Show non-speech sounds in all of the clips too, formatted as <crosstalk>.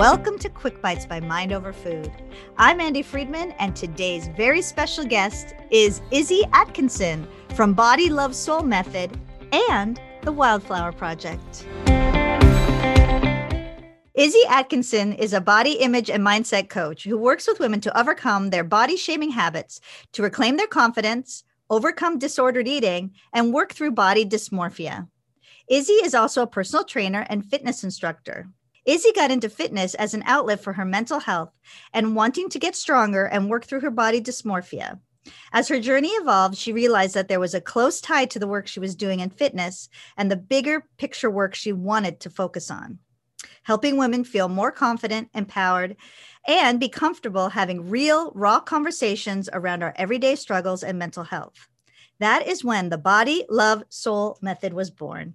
Welcome to Quick Bites by Mind Over Food. I'm Andi Friedman, and today's very special guest is Izzy Atkinson from Body Love Soul Method and the Wildflower Project. Izzy Atkinson is a body image and mindset coach who works with women to overcome their body shaming habits, to reclaim their confidence, overcome disordered eating, and work through body dysmorphia. Izzy is also a personal trainer and fitness instructor. Izzy got into fitness as an outlet for her mental health and wanting to get stronger and work through her body dysmorphia. As her journey evolved, she realized that there was a close tie to the work she was doing in fitness and the bigger picture work she wanted to focus on, helping women feel more confident, empowered, and be comfortable having real, raw conversations around our everyday struggles and mental health. That is when the Body, Love, Soul method was born.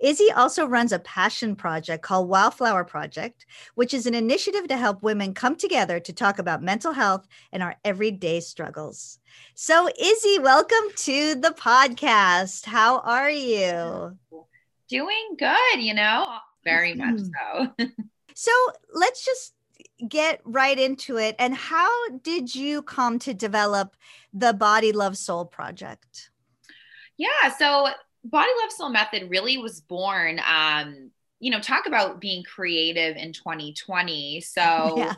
Izzy also runs a passion project called Wildflower Project, which is an initiative to help women come together to talk about mental health and our everyday struggles. So, Izzy, welcome to the podcast. How are you? <laughs> Doing good, you know, very much mm-hmm. so. <laughs> so, let's just get right into it. And how did you come to develop the Body Love Soul project? Yeah, so Body Love Soul Method really was born. Um, you know, talk about being creative in 2020. So <laughs> yeah.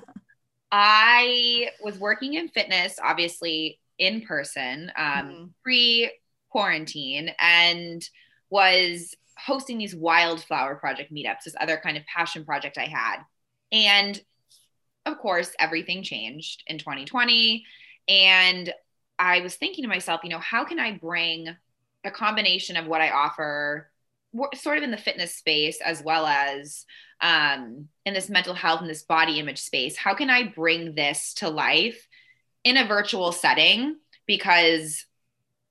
I was working in fitness, obviously in person, um, mm-hmm. pre quarantine, and was hosting these wildflower project meetups, this other kind of passion project I had. And of course, everything changed in 2020. And I was thinking to myself, you know, how can I bring a combination of what I offer, sort of in the fitness space as well as um, in this mental health and this body image space. How can I bring this to life in a virtual setting? Because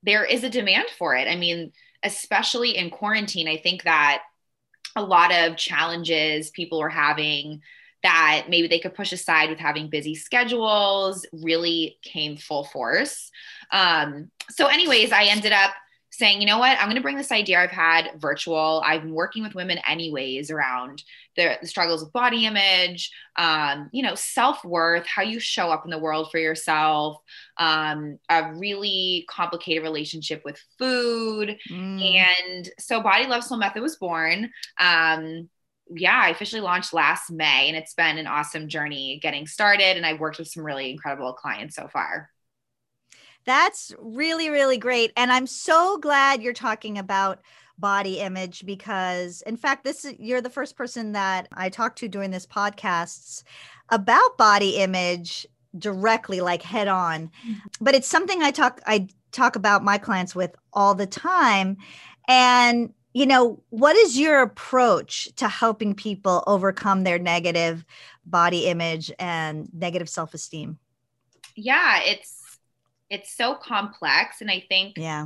there is a demand for it. I mean, especially in quarantine, I think that a lot of challenges people are having that maybe they could push aside with having busy schedules really came full force. Um, so, anyways, I ended up saying, you know what, I'm going to bring this idea I've had virtual. I've been working with women anyways around the, the struggles of body image, um, you know, self worth, how you show up in the world for yourself, um, a really complicated relationship with food. Mm. And so Body Love Soul Method was born. Um, yeah, I officially launched last May and it's been an awesome journey getting started. And I've worked with some really incredible clients so far. That's really, really great. And I'm so glad you're talking about body image because in fact this is you're the first person that I talked to during this podcasts about body image directly like head on mm-hmm. but it's something I talk I talk about my clients with all the time and you know what is your approach to helping people overcome their negative body image and negative self-esteem yeah it's it's so complex and i think yeah.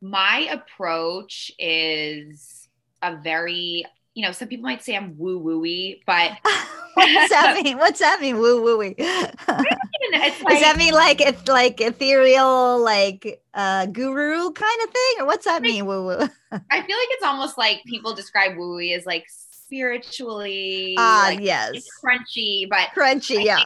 my approach is a very you know some people might say i'm woo wooey but <laughs> what's that mean? What's that mean woo wooey like, does that mean like it's like ethereal like uh guru kind of thing? Or what's that mean woo woo i feel like it's almost like people describe woo wooey as like spiritually ah like, yes. crunchy but crunchy yeah.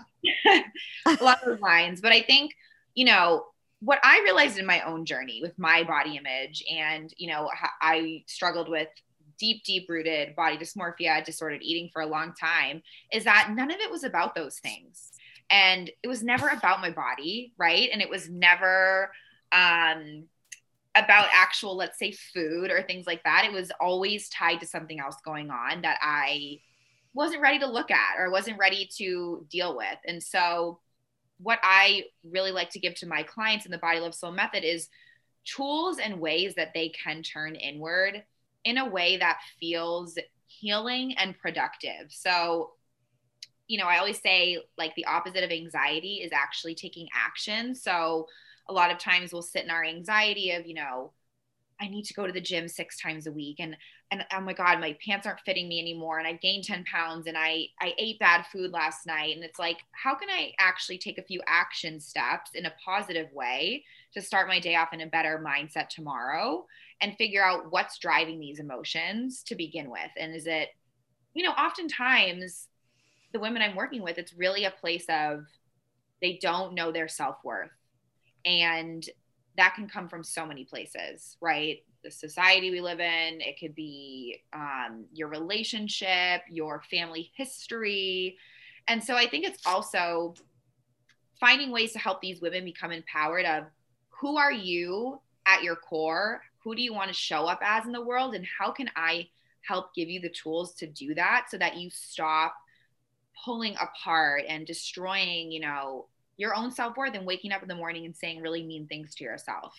a lot of lines. But i think you know, what I realized in my own journey with my body image, and, you know, I struggled with deep, deep rooted body dysmorphia, disordered eating for a long time, is that none of it was about those things. And it was never about my body, right? And it was never, um, about actual, let's say, food or things like that. It was always tied to something else going on that I wasn't ready to look at or wasn't ready to deal with. And so what I really like to give to my clients in the Body Love Soul method is tools and ways that they can turn inward in a way that feels healing and productive. So, you know, I always say like the opposite of anxiety is actually taking action. So, a lot of times we'll sit in our anxiety of, you know, I need to go to the gym six times a week. And and oh my god my pants aren't fitting me anymore. And I gained 10 pounds and I I ate bad food last night. And it's like how can I actually take a few action steps in a positive way to start my day off in a better mindset tomorrow and figure out what's driving these emotions to begin with? And is it you know oftentimes the women I'm working with, it's really a place of they don't know their self worth. And that can come from so many places, right? The society we live in, it could be um, your relationship, your family history. And so I think it's also finding ways to help these women become empowered of who are you at your core? Who do you want to show up as in the world? And how can I help give you the tools to do that so that you stop pulling apart and destroying, you know, your own self worth and waking up in the morning and saying really mean things to yourself.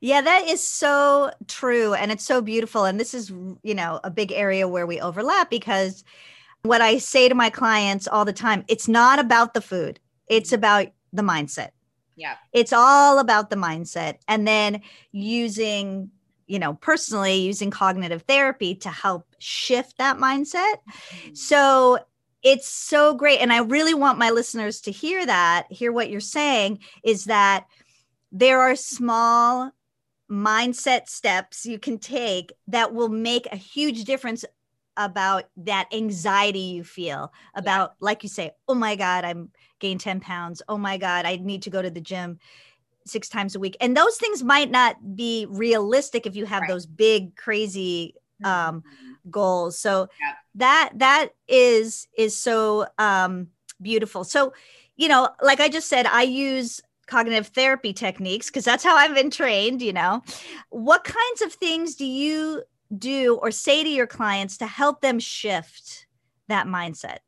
Yeah, that is so true. And it's so beautiful. And this is, you know, a big area where we overlap because what I say to my clients all the time it's not about the food, it's mm-hmm. about the mindset. Yeah. It's all about the mindset. And then using, you know, personally using cognitive therapy to help shift that mindset. Mm-hmm. So it's so great. And I really want my listeners to hear that, hear what you're saying is that there are small mindset steps you can take that will make a huge difference about that anxiety you feel about yeah. like you say oh my god i'm gained 10 pounds oh my god i need to go to the gym six times a week and those things might not be realistic if you have right. those big crazy um mm-hmm. Goals. So yeah. that that is is so um beautiful. So you know like i just said i use cognitive therapy techniques because that's how i've been trained you know. What kinds of things do you do or say to your clients to help them shift that mindset?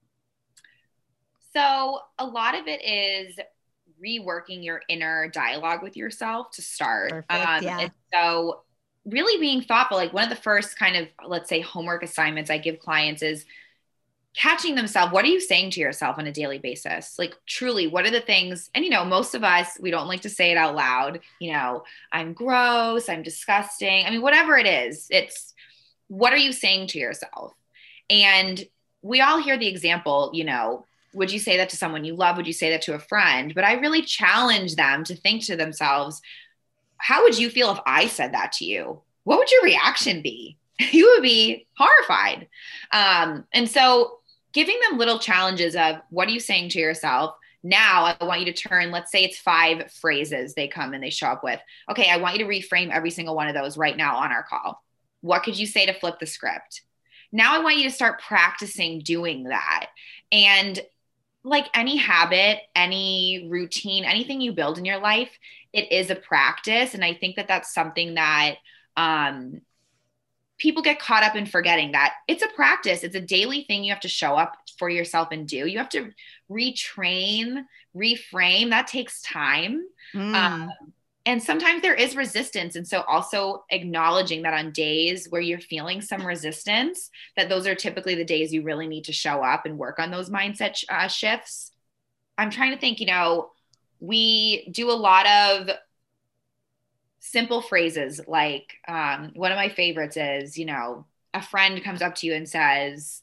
So a lot of it is reworking your inner dialogue with yourself to start. Perfect, um, yeah. so really being thoughtful like one of the first kind of let's say homework assignments i give clients is catching themselves what are you saying to yourself on a daily basis? Like truly what are the things and you know most of us we don't like to say it out loud you know i'm gross i'm disgusting. I mean whatever it is it's what are you saying to yourself? And we all hear the example you know would you say that to someone you love? Would you say that to a friend? But i really challenge them to think to themselves how would you feel if i said that to you what would your reaction be <laughs> you would be horrified um, and so giving them little challenges of what are you saying to yourself? Now I want you to turn, let's say it's five phrases they come and they show up with. Okay, I want you to reframe every single one of those right now on our call. What could you say to flip the script? Now I want you to start practicing doing that. And like any habit, any routine, anything you build in your life, it is a practice. And I think that that's something that um, people get caught up in forgetting that it's a practice it's a daily thing you have to show up for yourself and do you have to retrain reframe that takes time mm. um, and sometimes there is resistance and so also acknowledging that on days where you're feeling some resistance that those are typically the days you really need to show up and work on those mindset sh- uh, shifts i'm trying to think you know we do a lot of simple phrases like um, one of my favorites is, you know, a friend comes up to you and says,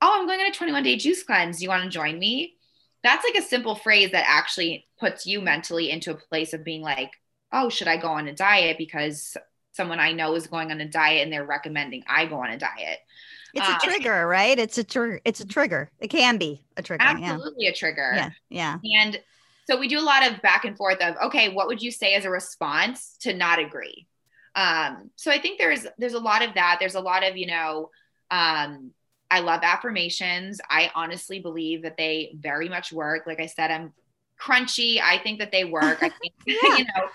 Oh, I'm going on a 21 day juice cleanse. You want to join me? That's like a simple phrase that actually puts you mentally into a place of being like, Oh, should I go on a diet? Because someone I know is going on a diet and they're recommending I go on a diet. It's a uh, trigger, right? It's a trigger. It's a trigger. It can be a trigger. Absolutely yeah. a trigger. Yeah. Yeah. And so we do a lot of back and forth of okay what would you say as a response to not agree um, so i think there's there's a lot of that there's a lot of you know um, i love affirmations i honestly believe that they very much work like i said i'm crunchy i think that they work i <laughs> think <laughs> yeah, you know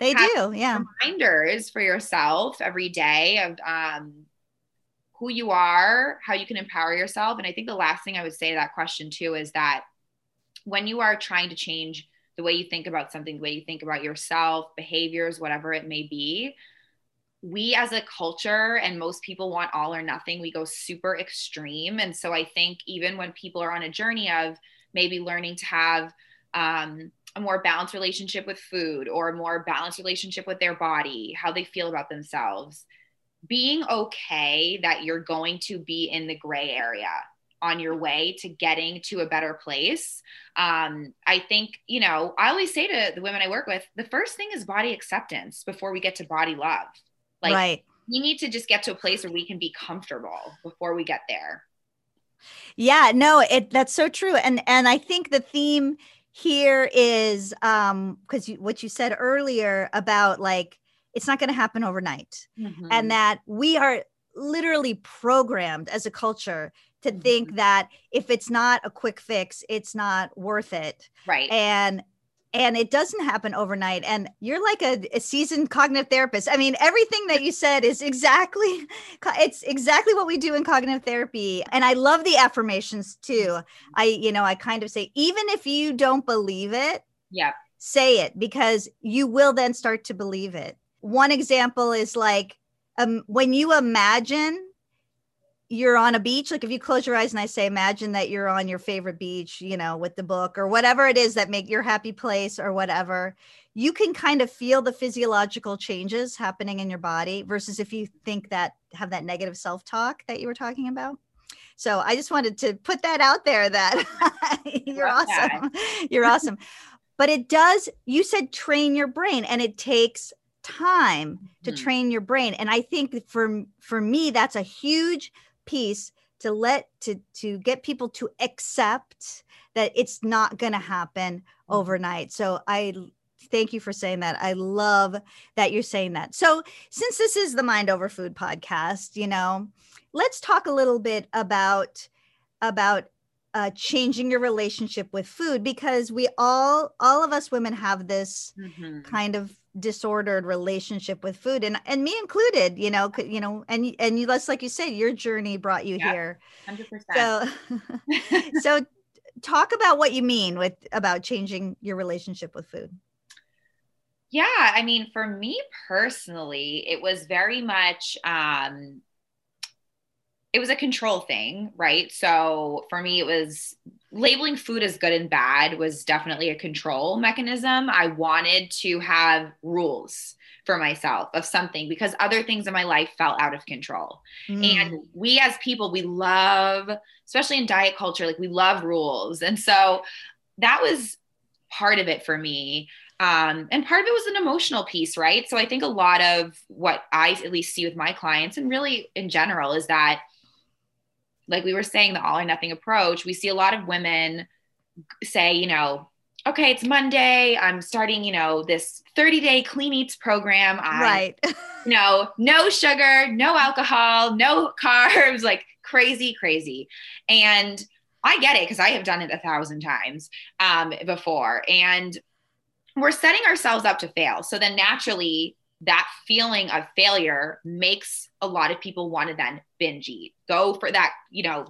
they do yeah. reminders for yourself every day of um, who you are how you can empower yourself. And i think the last thing i would say to that question too is that when you are trying to change the way you think about something, the way you think about yourself, behaviors, whatever it may be, we as a culture and most people want all or nothing, we go super extreme. And so I think even when people are on a journey of maybe learning to have um, a more balanced relationship with food or a more balanced relationship with their body, how they feel about themselves, being okay that you're going to be in the gray area on your way to getting to a better place. Um, I think, you know, I always say to the women I work with, the first thing is body acceptance before we get to body love. Like, right. we need to just get to a place where we can be comfortable before we get there. Yeah, no, it that's so true. And and I think the theme here is um because what you said earlier about like it's not going to happen overnight mm-hmm. and that we are literally programmed as a culture to mm-hmm. think that if it's not a quick fix it's not worth it right and and it doesn't happen overnight and you're like a, a, seasoned cognitive therapist. I mean everything that you said is exactly <laughs> it's exactly what we do in cognitive therapy and i love the affirmations too. I you know i kind of say even if you don't believe it yeah. say it because you will then start to believe it. One example is like um, when you imagine you're on a beach like if you close your eyes and i say imagine that you're on your favorite beach you know with the book or whatever it is that make your happy place or whatever you can kind of feel the physiological changes happening in your body versus if you think that have that negative self-talk that you were talking about. So i just wanted to put that out there that <laughs> you're awesome. You're awesome. But it does you said train your brain and it takes time to mm-hmm. train your brain. And i think for for me that's a huge piece to let to to get people to accept that it's not going to happen mm-hmm. overnight so i thank you for saying that i love that you're saying that so since this is the mind over food podcast you know let's talk a little bit about about uh, changing your relationship with food because we all all of us women have this mm-hmm. kind of disordered relationship with food and and me included you know you know and and you just like you said your journey brought you yeah, here 100%. so <laughs> <laughs> so talk about what you mean with about changing your relationship with food yeah i mean for me personally it was very much um it was a control thing, right? So for me, it was labeling food as good and bad was definitely a control mechanism. I wanted to have rules for myself of something because other things in my life felt out of control. Mm. And we as people, we love, especially in diet culture, like we love rules. And so that was part of it for me. Um, and part of it was an emotional piece, right? So I think a lot of what I at least see with my clients and really in general is that like we were saying, the all or nothing approach, we see a lot of women say, you know, okay, it's Monday. I'm starting, you know, this 30 day clean eats program. I, right. <laughs> you know, no sugar, no alcohol, no carbs, <laughs> like crazy, crazy. And I get it because I have done it a thousand times um, before. And we're setting ourselves up to fail. So then naturally, that feeling of failure makes a lot of people want to then binge eat. Go for that, you know,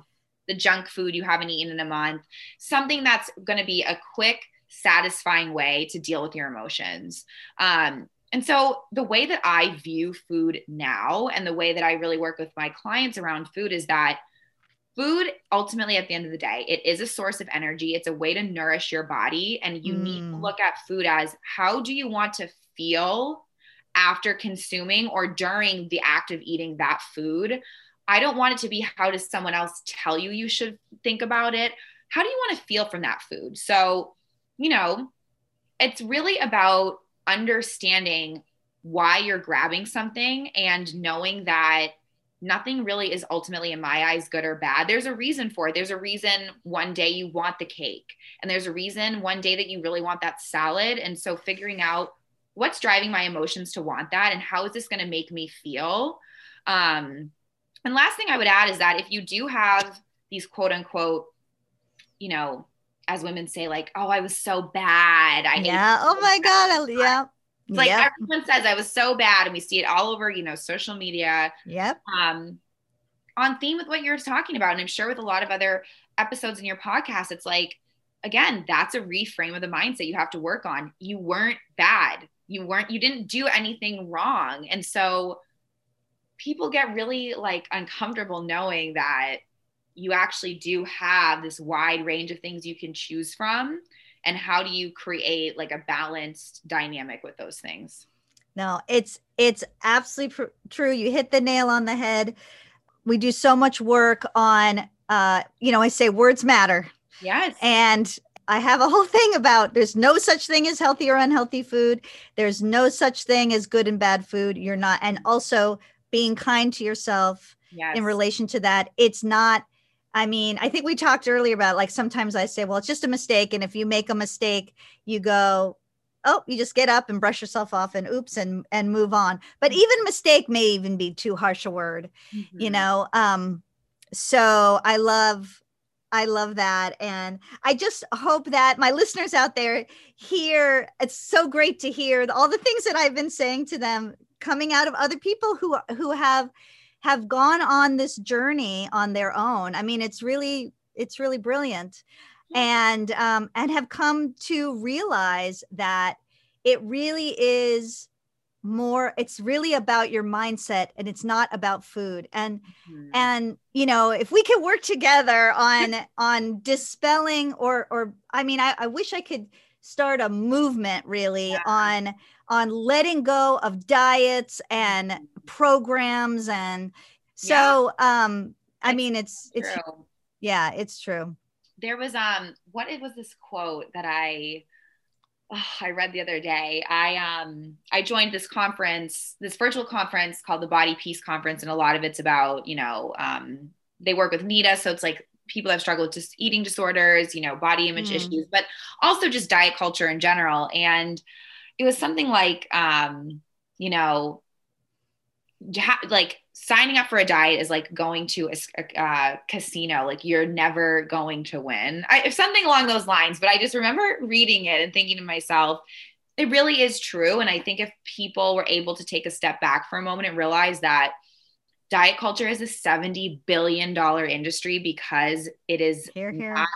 the junk food you haven't eaten in a month, something that's going to be a quick, satisfying way to deal with your emotions. Um, and so the way that I view food now and the way that I really work with my clients around food is that food ultimately at the end of the day it is a source of energy it's a way to nourish your body and you mm. need to mm. look at food as how do you want to feel after consuming or during the act of eating that food. I don't want it to be how does someone else tell you you should think about it? How do you want to feel from that food? So, you know, it's really about understanding why you're grabbing something and knowing that nothing really is ultimately in my eyes good or bad there's a reason for it there's a reason one day you want the cake and there's a reason one day that you really want that salad and so figuring out what's driving my emotions to want that and how is this going to make me feel? Um and last thing i would add is that if you do have these quote unquote you know as women say like oh i was so bad. I yeah. oh my god. yeah it's like yep. everyone says i was so bad. And we see it all over you know social media. Yep. Um on theme with what you're talking about and i'm sure with a lot of other episodes in your podcast it's like again that's a reframe of the mindset you have to work on. You weren't bad you weren't you didn't do anything wrong. And so people get really like uncomfortable knowing that you actually do have this wide range of things you can choose from. And how do you create like a balanced dynamic with those things? No it's it's absolutely pr- true. You hit the nail on the head. We do so much work on uh you know i say words matter. Yes. And I have a whole thing about there's no such thing as healthy or unhealthy food. There's no such thing as good and bad food. You're not, and also being kind to yourself yes. in relation to that. It's not I mean, I think we talked earlier about like sometimes I say, well, it's just a mistake. And if you make a mistake, you go, oh, you just get up and brush yourself off and oops and and move on. But Mm-hmm. even mistake may even be too harsh a word, you Mhm. know. Um, so I love I love that. And I just hope that my listeners out there hear it's so great to hear all the things that I've been saying to them coming out of other people who who have have gone on this journey on their own. I mean, it's really it's really brilliant. And um and have come to realize that it really is more it's really about your mindset and it's not about food. And Mhm. and you know if we could work together on on dispelling or or i mean i, I wish i could start a movement really Yeah. on on letting go of diets and programs. And so um i It's mean it's it's yeah it's true. There was um what it was this quote that I oh, I read the other day. I um I joined this conference, this virtual conference called the Body Peace Conference, and a lot of it's about you know um, they work with NEDA, so it's like people that struggled with just eating disorders, you know, body image Mm. issues, but also just diet culture in general. And it was something like um, you know like signing up for a diet is like going to a uh, casino. Like you're never going to win. I, something along those lines but i just remember reading it and thinking to myself it really is true. And i think if people were able to take a step back for a moment and realize that diet culture is a 70 billion dollar industry because it is here here. not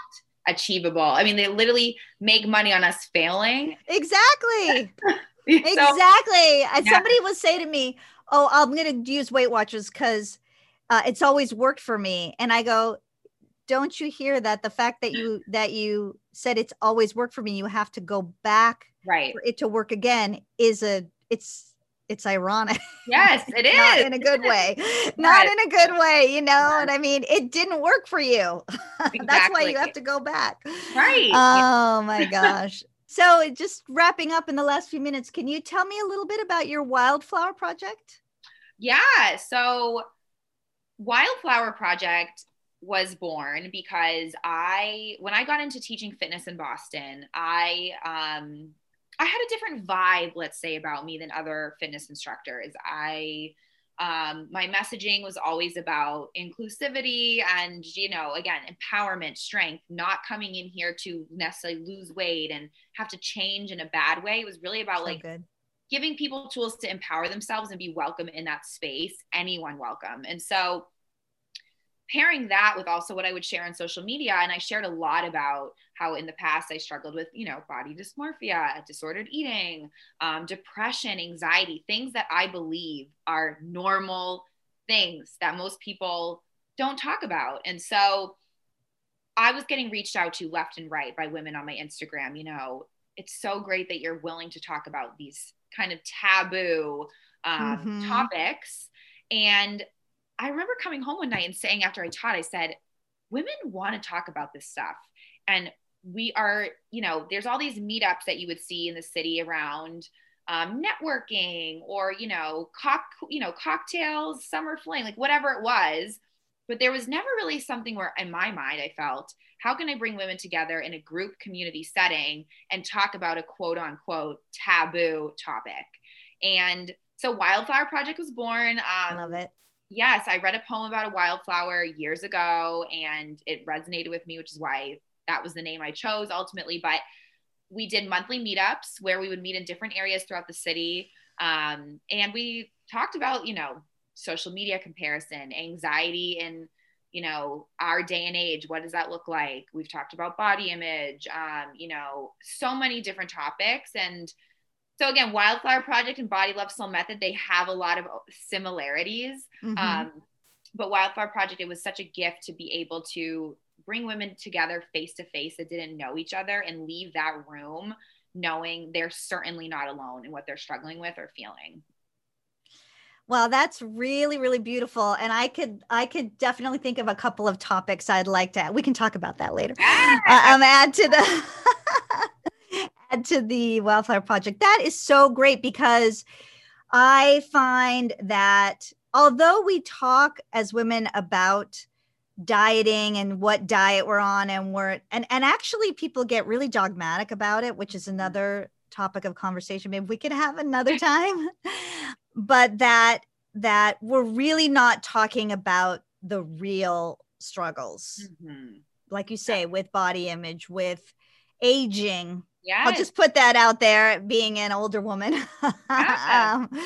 achievable. I mean they literally make money on us failing. Exactly. <laughs> So- exactly. And Yeah. somebody will say to me oh i'm going to use weight watchers because uh, it's always worked for me. And i go don't you hear that the fact that you that you said it's always worked for me you have to go back right. for it to work again is a it's it's ironic. Yes <laughs> it is. not in a good way. <laughs> Not in a good way you know Yes. and i mean it didn't work for you. <laughs> That's why you have to go back. Right. Oh my gosh so just wrapping up in the last few minutes can you tell me a little bit about your wildflower project Yeah. So Wildflower Project was born because I when I got into teaching fitness in Boston, I um I had a different vibe, let's say, about me than other fitness instructors. I um my messaging was always about inclusivity and you know again empowerment strength not coming in here to necessarily lose weight and have to change in a bad way it was really about so like good giving people tools to empower themselves and be welcome in that space, anyone welcome. And so pairing that with also what I would share on social media, and I shared a lot about how in the past I struggled with, you know, body dysmorphia, disordered eating, um, depression, anxiety, things that I believe are normal things that most people don't talk about. And so I was getting reached out to left and right by women on my Instagram, you know, it's so great that you're willing to talk about these kind of taboo um, Mhm. topics. And I remember coming home one night and saying after I taught, I said, women want to talk about this stuff. And we are, you know, there's all these meetups that you would see in the city around um, networking or, you know, cock, you know, cocktails, summer fling, like whatever it was. But there was never really something where, in my mind, I felt, how can I bring women together in a group community setting and talk about a quote unquote taboo topic? And so Wildflower Project was born. Um, love it yes, I read a poem about a wildflower years ago and it resonated with me, which is why that was the name I chose ultimately. But we did monthly meetups where we would meet in different areas throughout the city. Um, and we talked about, you know, social media comparison, anxiety in, you know, our day and age. What does that look like? We've talked about body image, um, you know, so many different topics. And so again, Wildflower Project and Body Love Soul Method, they have a lot of similarities. Mhm. Um, but Wildflower Project, it was such a gift to be able to bring women together face to face that didn't know each other and leave that room knowing they're certainly not alone in what they're struggling with or feeling. Well, that's really, really beautiful. And I could, I could definitely think of a couple of topics I'd like to. We can talk about that later. <laughs> Uh, um, add to the <laughs> add to the Wildflower Project. That is so great because I find that although we talk as women about dieting and what diet we're on and we're and and actually people get really dogmatic about it which is mm-hmm. another topic of conversation. Maybe we could have another <laughs> time. But that that we're really not talking about the real struggles. Mm-hmm. like you say with body image with aging. Yeah i'll just put that out there being an older woman. <laughs> Yeah. um,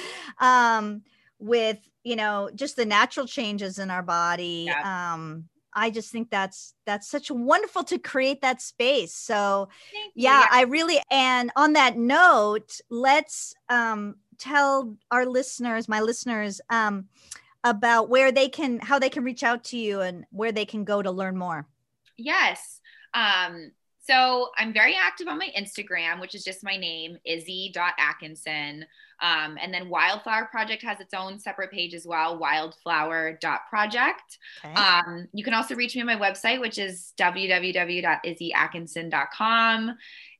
um, with you know just the natural changes in our body yeah. um i just think that's that's such wonderful to create that space. So yeah, yeah, i really and on that note let's um tell our listeners my listeners um about where they can how they can reach out to you and where they can go to learn more. Yes. Um so I'm very active on my Instagram, which is just my name, izzy.atkinson. Um, and then Wildflower Project has its own separate page as well, wildflower.project. Okay. Um, you can also reach me on my website, which is www.izzyatkinson.com.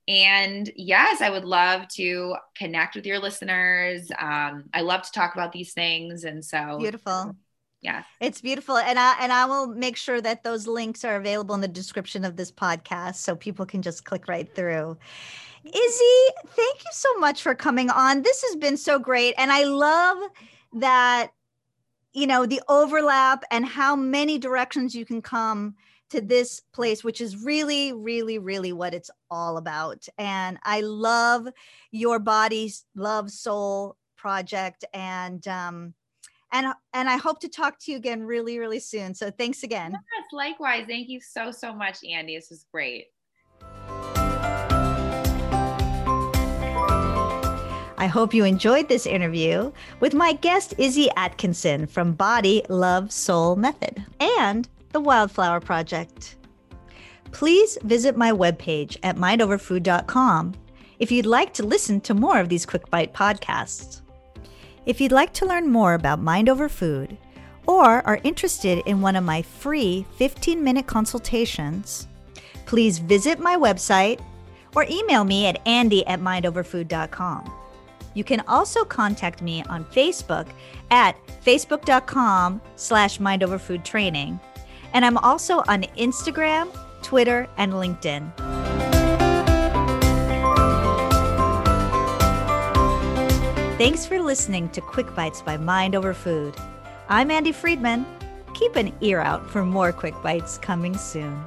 And yes, I would love to connect with your listeners. Um, I love to talk about these things. And so beautiful yeah. It's beautiful and i and i will make sure that those links are available in the description of this podcast so people can just click right through. Izzy thank you so much for coming on. This has been so great and i love that you know the overlap and how many directions you can come to this place which is really really really what it's all about. And i love your body love soul project and um and and I hope to talk to you again really really soon. So thanks again. Yes, likewise. Thank you so so much, Andi. This was great. I hope you enjoyed this interview with my guest Izzy Atkinson from Body Love Soul Method and the Wildflower Project. Please visit my webpage at mindoverfood.com if you'd like to listen to more of these quick bite podcasts. If you'd like to learn more about Mind Over Food or are interested in one of my free 15 minute consultations, please visit my website or email me at andi at mindoverfood.com. You can also contact me on Facebook at facebook.com slash mindoverfoodtraining. And I'm also on Instagram, Twitter, and LinkedIn. Thanks for listening to Quick Bites by Mind Over Food. I'm Andi Friedman. Keep an ear out for more Quick Bites coming soon.